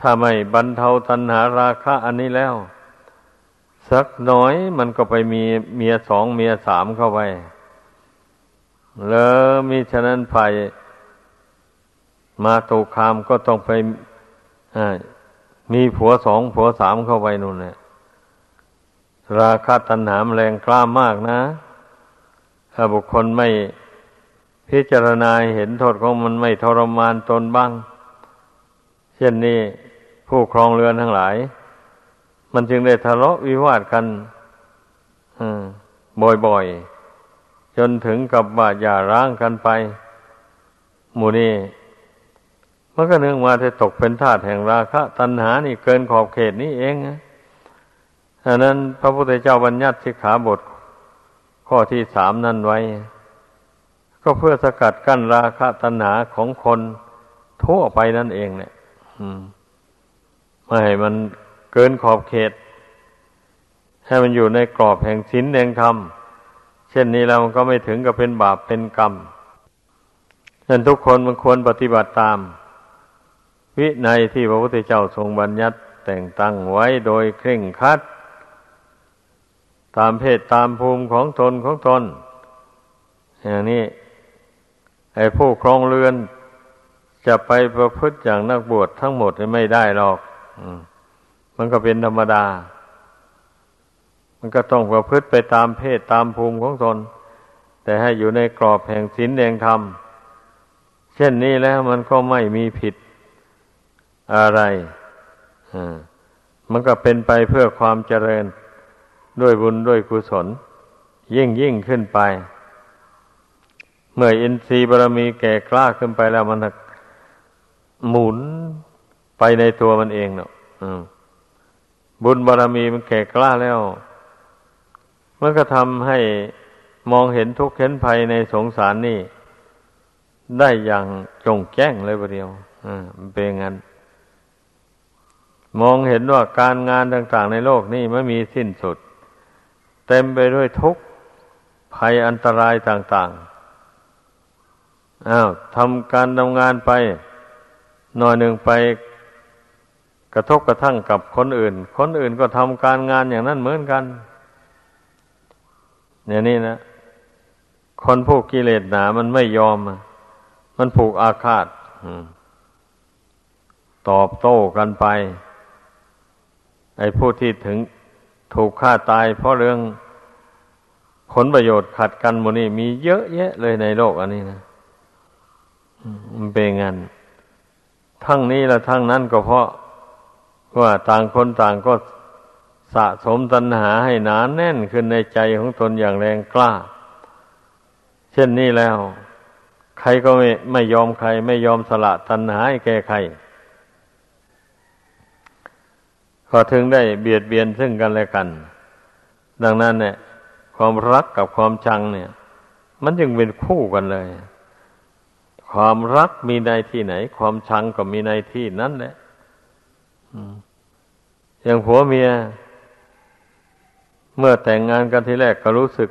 ถ้าไม่บรรเทาตัณหาราคะอันนี้แล้ว สักน้อยมันก็ไปมีเมียสองเมียสามเข้าไป แล้วมีฉะนั้นไยมาตุคามก็ต้องไปมีผัวสองผัวสามเข้าไปนู่นเนี่ยราคาตัณหามแรงกล้ามากนะ ถ้าบุคคลไม่พิจารณาเห็นโทษของมันไม่ทรมานตนบ้าง เช่นนี้ผู้ครองเรือนทั้งหลาย มันจึงได้ทะเลาะวิวาทกันบ่อยๆ จนถึงกับว่าอย่าร้างกันไป หมู่นี้มันก็เนื่องมาจะตกเป็นทาสแห่งราคะ ตัณหานี่เกินขอบเขตนี้เองนะอันนั้นพระพุทธเจ้าบัญญัติสิกขาบท ข้อที่สามนั่นไว้ ก็เพื่อสกัดกั้นราคะตัณหาของคนทั่วไปนั่นเองเนี่ยไม่ให้มัน เกินขอบเขต ให้มันอยู่ในกรอบแห่งศีลแห่งธรรม เช่นนี้แล้วมันก็ไม่ถึงกับเป็นบาปเป็นกรรมฉะนั้นทุกคนมันควรปฏิบัติตาม วินัยที่พระพุทธเจ้าทรงบัญญัติแต่งตั้งไว้โดยเคร่งครัด ตามเพศตามภูมิของตนของตน อย่างนี้ไอ้ผู้ครองเรือนจะไปประพฤติอย่างนักบวชทั้งหมดไม่ได้หรอกมั มันก็เป็นธรรมดา มันก็ต้องประพฤติไปตามเพศตามภูมิของตน แต่ให้อยู่ในกรอบแห่งศีลแห่งธรรม เช่นนี้แล้วมันก็ไม่มีผิดอะไร มันก็เป็นไปเพื่อความเจริญด้วยบุญด้วยกุศล ยิ่งยิ่งขึ้นไป เมื่ออินทรีย์บารมีแก่กล้าขึ้นไปแล้วมันหมุนไปในตัวมันเองเนาะ บุญบารมีมันแก่กล้าแล้ว มันก็ทำให้มองเห็นทุกข์เห็นภัยในสงสารนี่ ได้อย่างจงแจ้งเลยประเดียวอ่ามันเป็นงั้น มองเห็นว่าการงานต่างๆในโลกนี่ไม่มีสิ้นสุด เต็มไปด้วยทุกข์ภัยอันตรายต่างๆอ้าวทำการทำงานไปหน่อยหนึ่งไป กระทบกระทั่งกับคนอื่น คนอื่นก็ทำการงานอย่างนั้นเหมือนกันเนี่ยนี่นะ คนผูกกิเลสหนา มันไม่ยอม มันผูกอาฆาตตอบโต้กันไป ไอ้ผู้ที่ถึงถูกฆ่าตาย เพราะเรื่องผลประโยชน์ขัดกันมนี่มีเยอะแยะเลยในโลกอันนี้นะมันเป็นงั้นทั้งนี้และทั้งนั้นก็เพราะ ว่าต่างคนต่างก็สะสมตัณหาให้หนานแน่นขึ้นในใจของตนอย่างแรงกล้า เช่นนี้แล้ว ใครก็ไม่ไม่ยอมใคร ไม่ยอมสละตัณหาให้แก่ใครก็ถึงได้เบียดเบียนซึ่งกันและกัน ดังนั้นเนี่ย ความรักกับความชังเนี่ย มันจึงเป็นคู่กันเลย ความรักมีในที่ไหน ความชังก็มีในที่นั้นแหละ อย่างผัวเมีย เมื่อแต่งงานกันทีแรกก็รู้สึก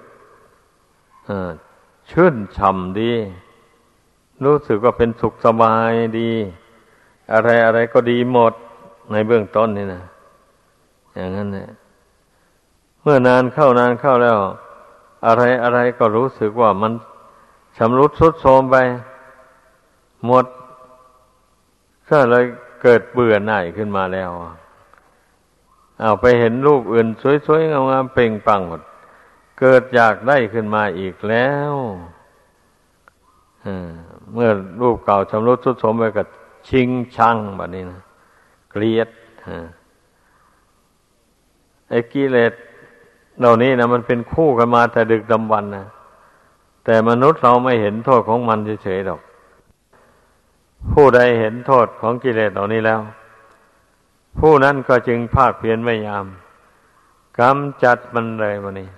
ชื่นช่ำดี รู้สึกว่าเป็นสุขสบายดี อะไรอะไรก็ดีหมดในเบื้องต้นนี่นะอย่างนั้นเนี่ยเมื่อนานเข้านานเข้าแล้ว อะไรอะไรก็รู้สึกว่ามันชำรุดทรุดโทรมไป หมดก็เลยเกิดเบื่อหน่ายขึ้นมาแล้ว เอาไปเห็นรูปอื่นสวยๆงามๆเปล่งปังหมด เกิดอยากได้ขึ้นมาอีกแล้วเมื่อรูปเก่าชำรุดทรุดโทรมไปกับชิงชังแบบนี้นะเกลียดไอ้กิเลสเหล่านี้นะมันเป็นคู่กันมาแต่ดึกดำบรรนะแต่มนุษย์เราไม่เห็นโทษของมันเฉยๆหรอก ผู้ใดเห็นโทษของกิเลสเหล่านี้แล้ว ผู้นั้นก็จึงภาคเพียรไม่ยามกำจัดมันเลยวันนี้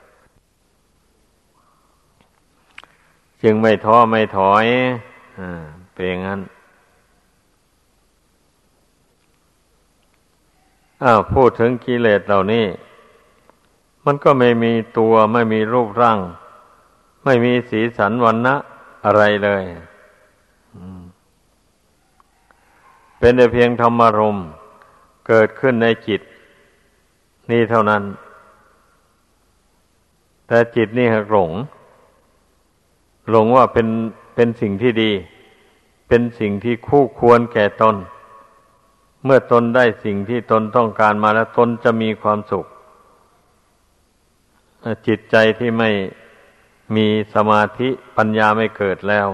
จึงไม่ท้อไม่ถอยอเป็นอย่างนั้นอ้าวพูดถึงกิเลสเหล่านี้ มันก็ไม่มีตัวไม่มีรูปร่าง ไม่มีสีสันวันนะอะไรเลยเป็นแต่เพียงธรรมารมณ์ เกิดขึ้นในจิต นี่เท่านั้น แต่จิตนี่หักหลง หลงว่าเป็นเป็นสิ่งที่ดี เป็นสิ่งที่คู่ควรแก่ตน เมื่อตนได้สิ่งที่ตนต้องการมาแล้วตนจะมีความสุข จิตใจที่ไม่มีสมาธิปัญญาไม่เกิดแล้ว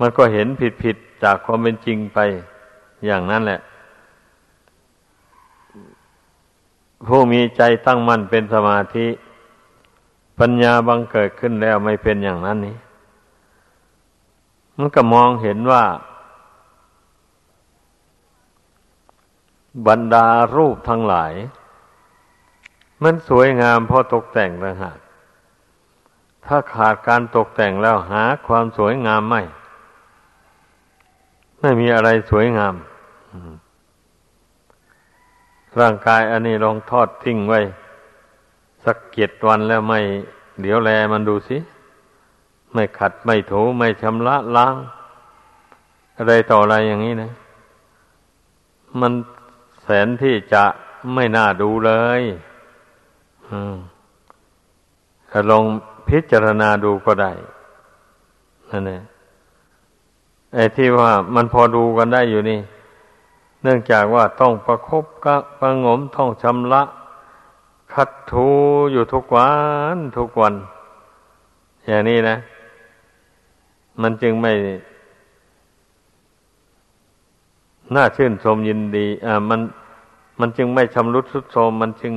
มันก็เห็นผิดผิดจากความเป็นจริงไปอย่างนั้นแหละ ผู้มีใจตั้งมั่นเป็นสมาธิ ปัญญาบังเกิดขึ้นแล้วไม่เป็นอย่างนั้นนี้ มันก็มองเห็นว่า บรรดารูปทั้งหลาย มันสวยงามเพราะตกแต่งต่างหากถ้าขาดการตกแต่งแล้วหาความสวยงามไม่ ไม่มีอะไรสวยงาม ร่างกายอันนี้ลองทอดทิ้งไว้ สักเกียรวันแล้วไม่เดี๋ยวแลมันดูสิ ไม่ขัดไม่ถูไม่ชำระล้าง อะไรต่ออะไรอย่างนี้นะ มันแสนที่จะไม่น่าดูเลยถ้าลองพิจารณาดูก็ได้นั่นแหละไอ้ที่ว่ามันพอดูกันได้อยู่นี่ เนื่องจากว่าต้องประครบกะประงมต้องชำระคัดถูอยู่ทุกวันทุกวัน อย่างนี้นะ มันจึงไม่ น่าชื่นชมยินดี อ่า มัน มันจึงไม่ชำรุดทรุดโทรมมันจึง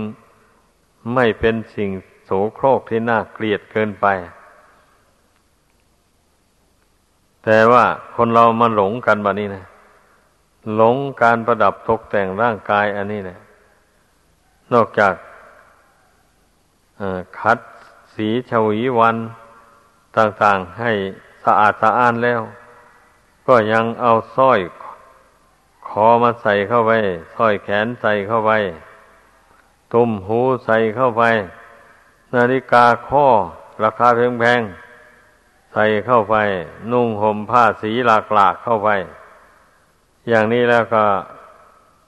ไม่เป็นสิ่งโสโครกที่น่าเกลียดเกินไป แต่ว่าคนเรามาหลงกันแบบนี้นะ หลงการประดับตกแต่งร่างกายอันนี้นะนอกจากคัดสีชวีวันต่างๆให้สะอาดสะอ้านแล้ว ก็ยังเอาสร้อยคอมาใส่เข้าไปสร้อยแขนใส่เข้าไป ตุ้มหูใส่เข้าไป นาฬิกาข้อราคาแพงๆใส่เข้าไป นุ่งห่มผ้าสีหลากหลากเข้าไป อย่างนี้แล้วก็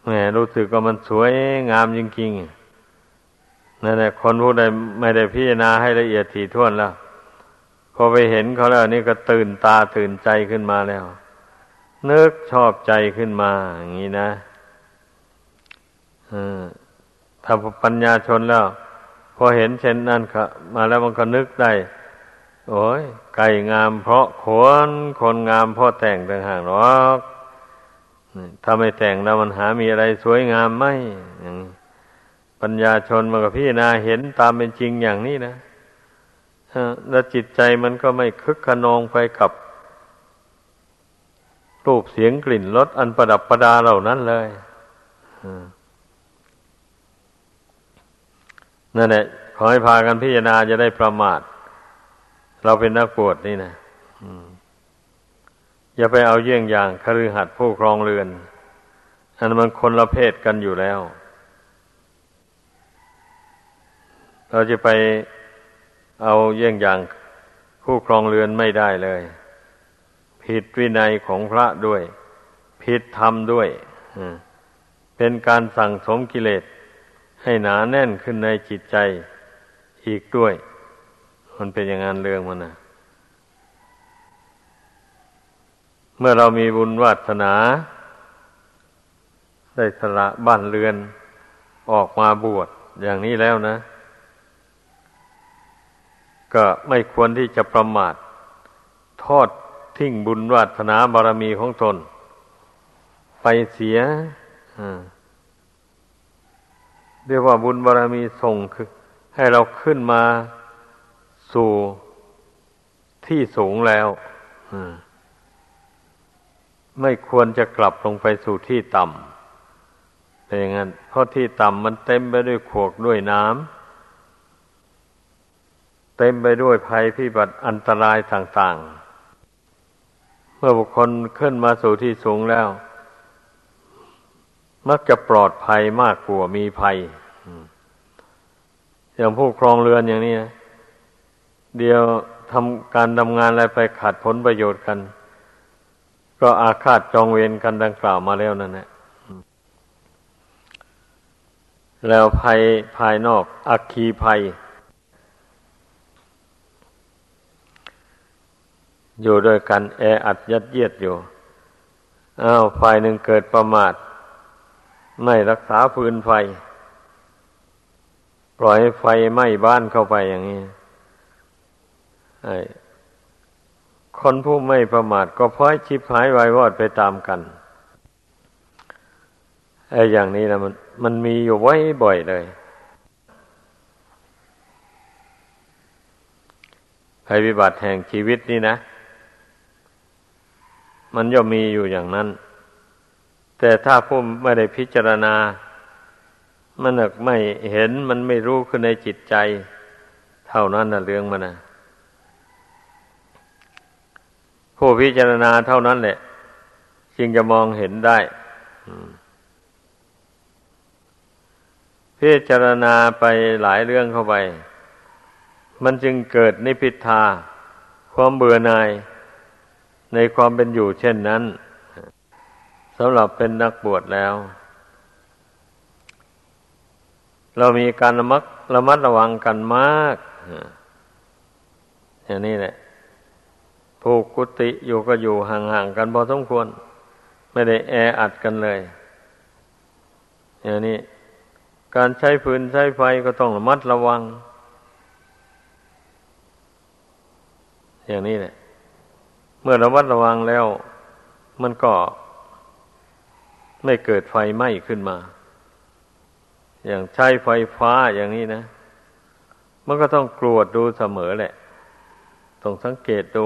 แหมรู้สึกว่ามันสวยงามจริงๆนั่นแหละคนผู้ใดไม่ได้พิจารณาให้ละเอียดถี่ถ้วนแล้ว พอไปเห็นเขาแล้วนี่ก็ตื่นตาตื่นใจขึ้นมาแล้วนึกชอบใจขึ้นมา อย่างนี้นะถ้าปัญญาชนแล้ว พอเห็นเช่นนั้นมาแล้วมันก็นึกได้ โอ้ยไก่งามเพราะขนคนงามเพราะแต่งต่างหากหรอก ถ้าไม่แต่งแล้วมันหามีอะไรสวยงามไหมปัญญาชนมันก็พี่นาเห็นตามเป็นจริงอย่างนี้นะแล้วจิตใจมันก็ไม่คึกขนองไปกับ รูปเสียงกลิ่นรสอันประดับประดาเหล่านั้นเลยนั่นแหละขอให้พากันพิจารณาจะได้ประมาท เราเป็นนักปวดนี่นะอ อย่าไปเอาเยี่ยงอย่างคฤหัสถ์ผู้ครองเรือน อันมันคนละเพศกันอยู่แล้ว เราจะไปเอาเยี่ยงอย่างผู้ครองเรือนไม่ได้เลย ผิดวินัยของพระด้วย ผิดธรรมด้วยเป็นการสั่งสมกิเลสให้หนาแน่นขึ้นในจิตใจอีกด้วย มันเป็นอย่างนั้นเรื่องมันนะ เมื่อเรามีบุญวาสนา ได้สละบ้านเรือนออกมาบวชอย่างนี้แล้วนะ ก็ไม่ควรที่จะประมาท ทอดทิ้งบุญวาสนาบารมีของตน ไปเสียเรียกว่าบุญบารมีส่งคือให้เราขึ้นมาสู่ที่สูงแล้ว ไม่ควรจะกลับลงไปสู่ที่ต่ำเป็นอย่างนั้นเพราะที่ต่ำมันเต็มไปด้วยขวกด้วยน้ำเต็มไปด้วยภัยพิบัติอันตรายต่างๆ เมื่อบุคคลขึ้นมาสู่ที่สูงแล้ว มักจะปลอดภัยมากกว่ามีภัย อย่างผู้ครองเรือนอย่างนี้ เดียวทำการทำงานอะไรไปขาดผลประโยชน์กัน ก็อาฆาตจองเวรกันดังกล่าวมาแล้วนั่นแหละแล้วภัยภายนอก อักคีภัย อยู่ด้วยกันแออัดยัดเยียดอยู่อ้าวฝ่ายหนึ่งเกิดประมาท ไม่รักษาฟืนไฟ ปล่อยไฟไหม้บ้านเข้าไปอย่างนี้ คนผู้ไม่ประมาทก็พลอยชิบหายวายวอดไปตามกันไอ้อย่างนี้นะมัน มันมีอยู่ไว้บ่อยเลยภัยพิบัติแห่งชีวิตนี่นะ มันย่อมมีอยู่อย่างนั้น แต่ถ้าผู้ไม่ได้พิจารณา มันไม่เห็นมันไม่รู้ขึ้นในจิตใจ เท่านั้นนะเรื่องมันนะ ผู้พิจารณาเท่านั้นแหละจึงจะมองเห็นได้พิจารณาไปหลายเรื่องเข้าไป มันจึงเกิดนิพิทา ความเบื่อหน่าย ในความเป็นอยู่เช่นนั้นสำหรับเป็นนักบวชแล้ว เรามีการระมัดระมัดระวังกันมาก อย่างนี้แหละ ผูกกุฏิอยู่ก็อยู่ห่างๆกันพอสมควร ไม่ได้แออัดกันเลยอย่างนี้การใช้ฟืนใช้ไฟก็ต้องระมัดระวัง อย่างนี้แหละ เมื่อระมัดระวังแล้ว มันก็ไม่เกิดไฟไหม้ขึ้นมา อย่างใช้ไฟฟ้าอย่างนี้นะ มันก็ต้องกรวดดูเสมอแหละ ต้องสังเกตดู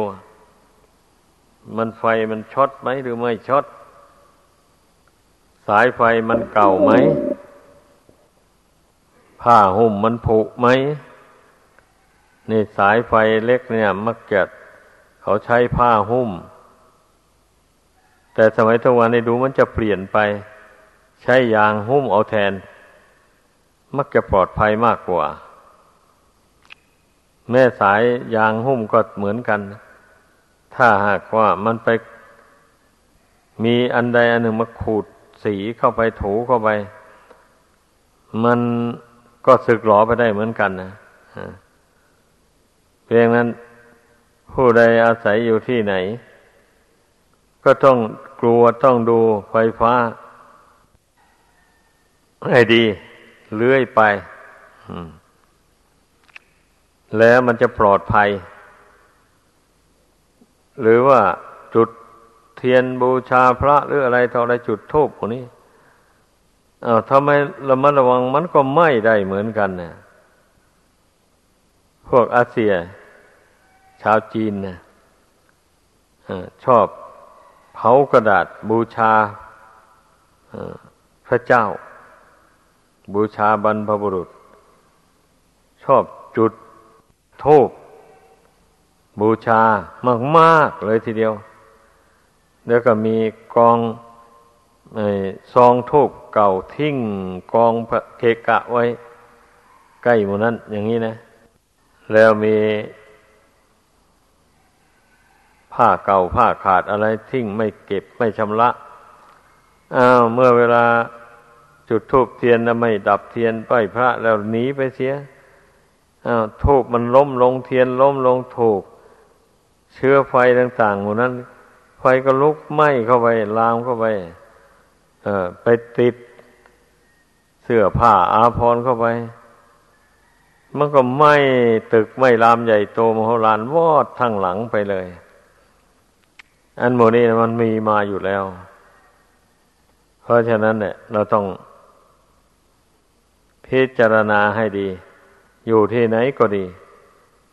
มันไฟมันช็อตไหมหรือไม่ช็อตสายไฟมันเก่าไหมผ้าห่มมันผุไหมนี่สายไฟเล็กเนี่ย มักจะเขาใช้ผ้าหุ้ม แต่สมัยทุกวันในดูมันจะเปลี่ยนไป ใช้ยางหุ้มเอาแทน มักจะปลอดภัยมากกว่า แม่สายยางหุ้มก็เหมือนกัน ถ้าหากว่ามันไปมีอันใดอันหนึ่งมาขูดสีเข้าไปถูเข้าไป มันก็สึกหลอไปได้เหมือนกันนะเพียงนั้นผู้ใดอาศัยอยู่ที่ไหน ก็ต้องกลัวต้องดูไฟฟ้า ให้ดีเลื่อยไป แล้วมันจะปลอดภัย หรือว่าจุดเทียนบูชาพระหรืออะไรต่ออะไรจุดทูบพวกนี้อา้าวทำไมระมัดระวังมันก็ไหม้ได้เหมือนกันเนี่ยพวกอาเซีย ชาวจีนนะชอบเผากระดาษบูชาพระเจ้า บูชาบรรพบุรุษ ชอบจุดโทษ บูชามาก ๆ เลยทีเดียว แล้วก็มีกองซองทูบเก่าทิ้งกองเกกะไว้ ใกล้หมู่นั้น อย่างนี้นะ แล้วมีผ้าเก่าผ้าขาดอะไรทิ้งไม่เก็บไม่ชำระอ้าวเมื่อเวลาจุดธูปเทียนแล้วไม่ดับเทียนไปพระแล้วหนีไปเสียอ้าวธูปมันล้มลงเทียนล้มลงถูก เชื้อไฟต่างๆหมดนั้น ไฟก็ลุกไหม้เข้าไป ลามเข้าไป เออไปติด เสื้อผ้าอาภรณ์เข้าไป มันก็ไหม้ตึกไหม้ลามใหญ่โตมโหฬารวอดทั้งหลังไปเลย อันโมนี้มันมีมาอยู่แล้ว เพราะฉะนั้นเนี่ย เราต้องพิจารณาให้ดี อยู่ที่ไหนก็ดี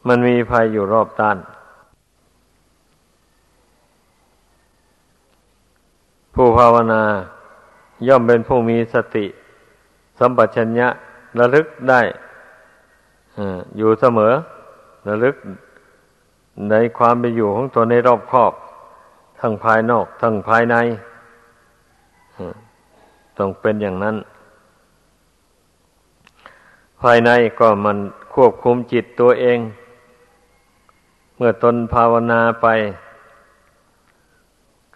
มันมีภัยอยู่รอบด้าน ผู้ภาวนา ย่อมเป็นผู้มีสติ สัมปชัญญะระลึกได้อยู่เสมอ ระลึกในความเป็นอยู่ของตัวในรอบครอบ ทั้งภายนอก ทั้งภายในต้องเป็นอย่างนั้น ภายในก็มันควบคุมจิตตัวเอง เมื่อตนภาวนาไป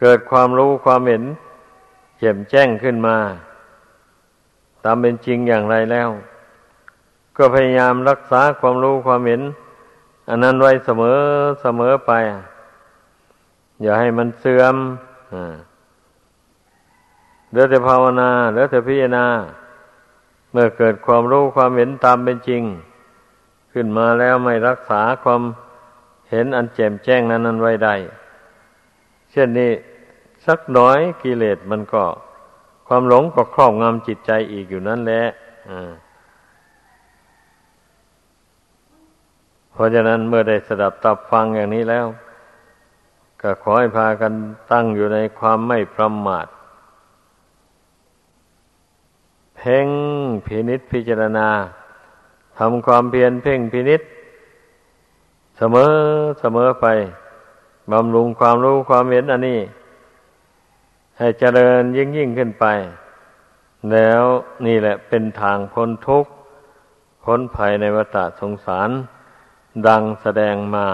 เกิดความรู้ความเห็นเจ็มแจ้งขึ้นมา ตามเป็นจริงอย่างไรแล้ว ก็พยายามรักษาความรู้ความเห็น อันนั้นไว้เสมอเสมอไป อย่าให้มันเสื่อมเหลือแต่ภาวนาเหลือแต่พิจารณา เมื่อเกิดความรู้ความเห็นตามเป็นจริง ขึ้นมาแล้วไม่รักษาความเห็นอันแจ่มแจ้งนั้นนั้นไว้ได้ เช่นนี้ สักน้อยกิเลสมันก็ความหลงก็ครอบงำจิตใจอีกอยู่นั่นแหละเพราะฉะนั้นเมื่อได้สดับตับฟังอย่างนี้แล้ว ก็ขอให้พากันตั้งอยู่ในความไม่ประมาท เพ่งพินิษพิจารณาทำความเพียรเพ่งพินิษเสมอเสมอไปบำรุงความรู้ความเห็นอันนี้ ให้เจริญยิ่งยิ่งขึ้นไป แล้วนี่แหละเป็นทางพ้นทุกข์พ้นภัยในวัฏสงสาร ดังแสดงมา